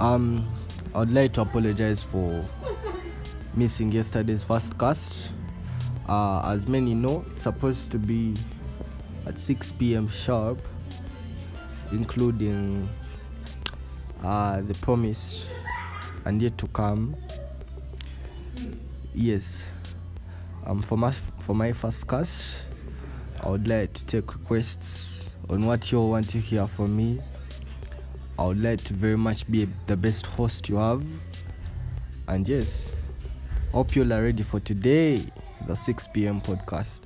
Um, I would like to apologize for missing yesterday's first cast. Uh, as many know, it's supposed to be at 6 p.m. sharp, including uh, the promise and yet to come. Yes, um, for my for my first cast, I would like to take requests on what you all want to hear from me. I would like to very much be the best host you have. And yes, hope you all are ready for today, the 6 p.m. podcast.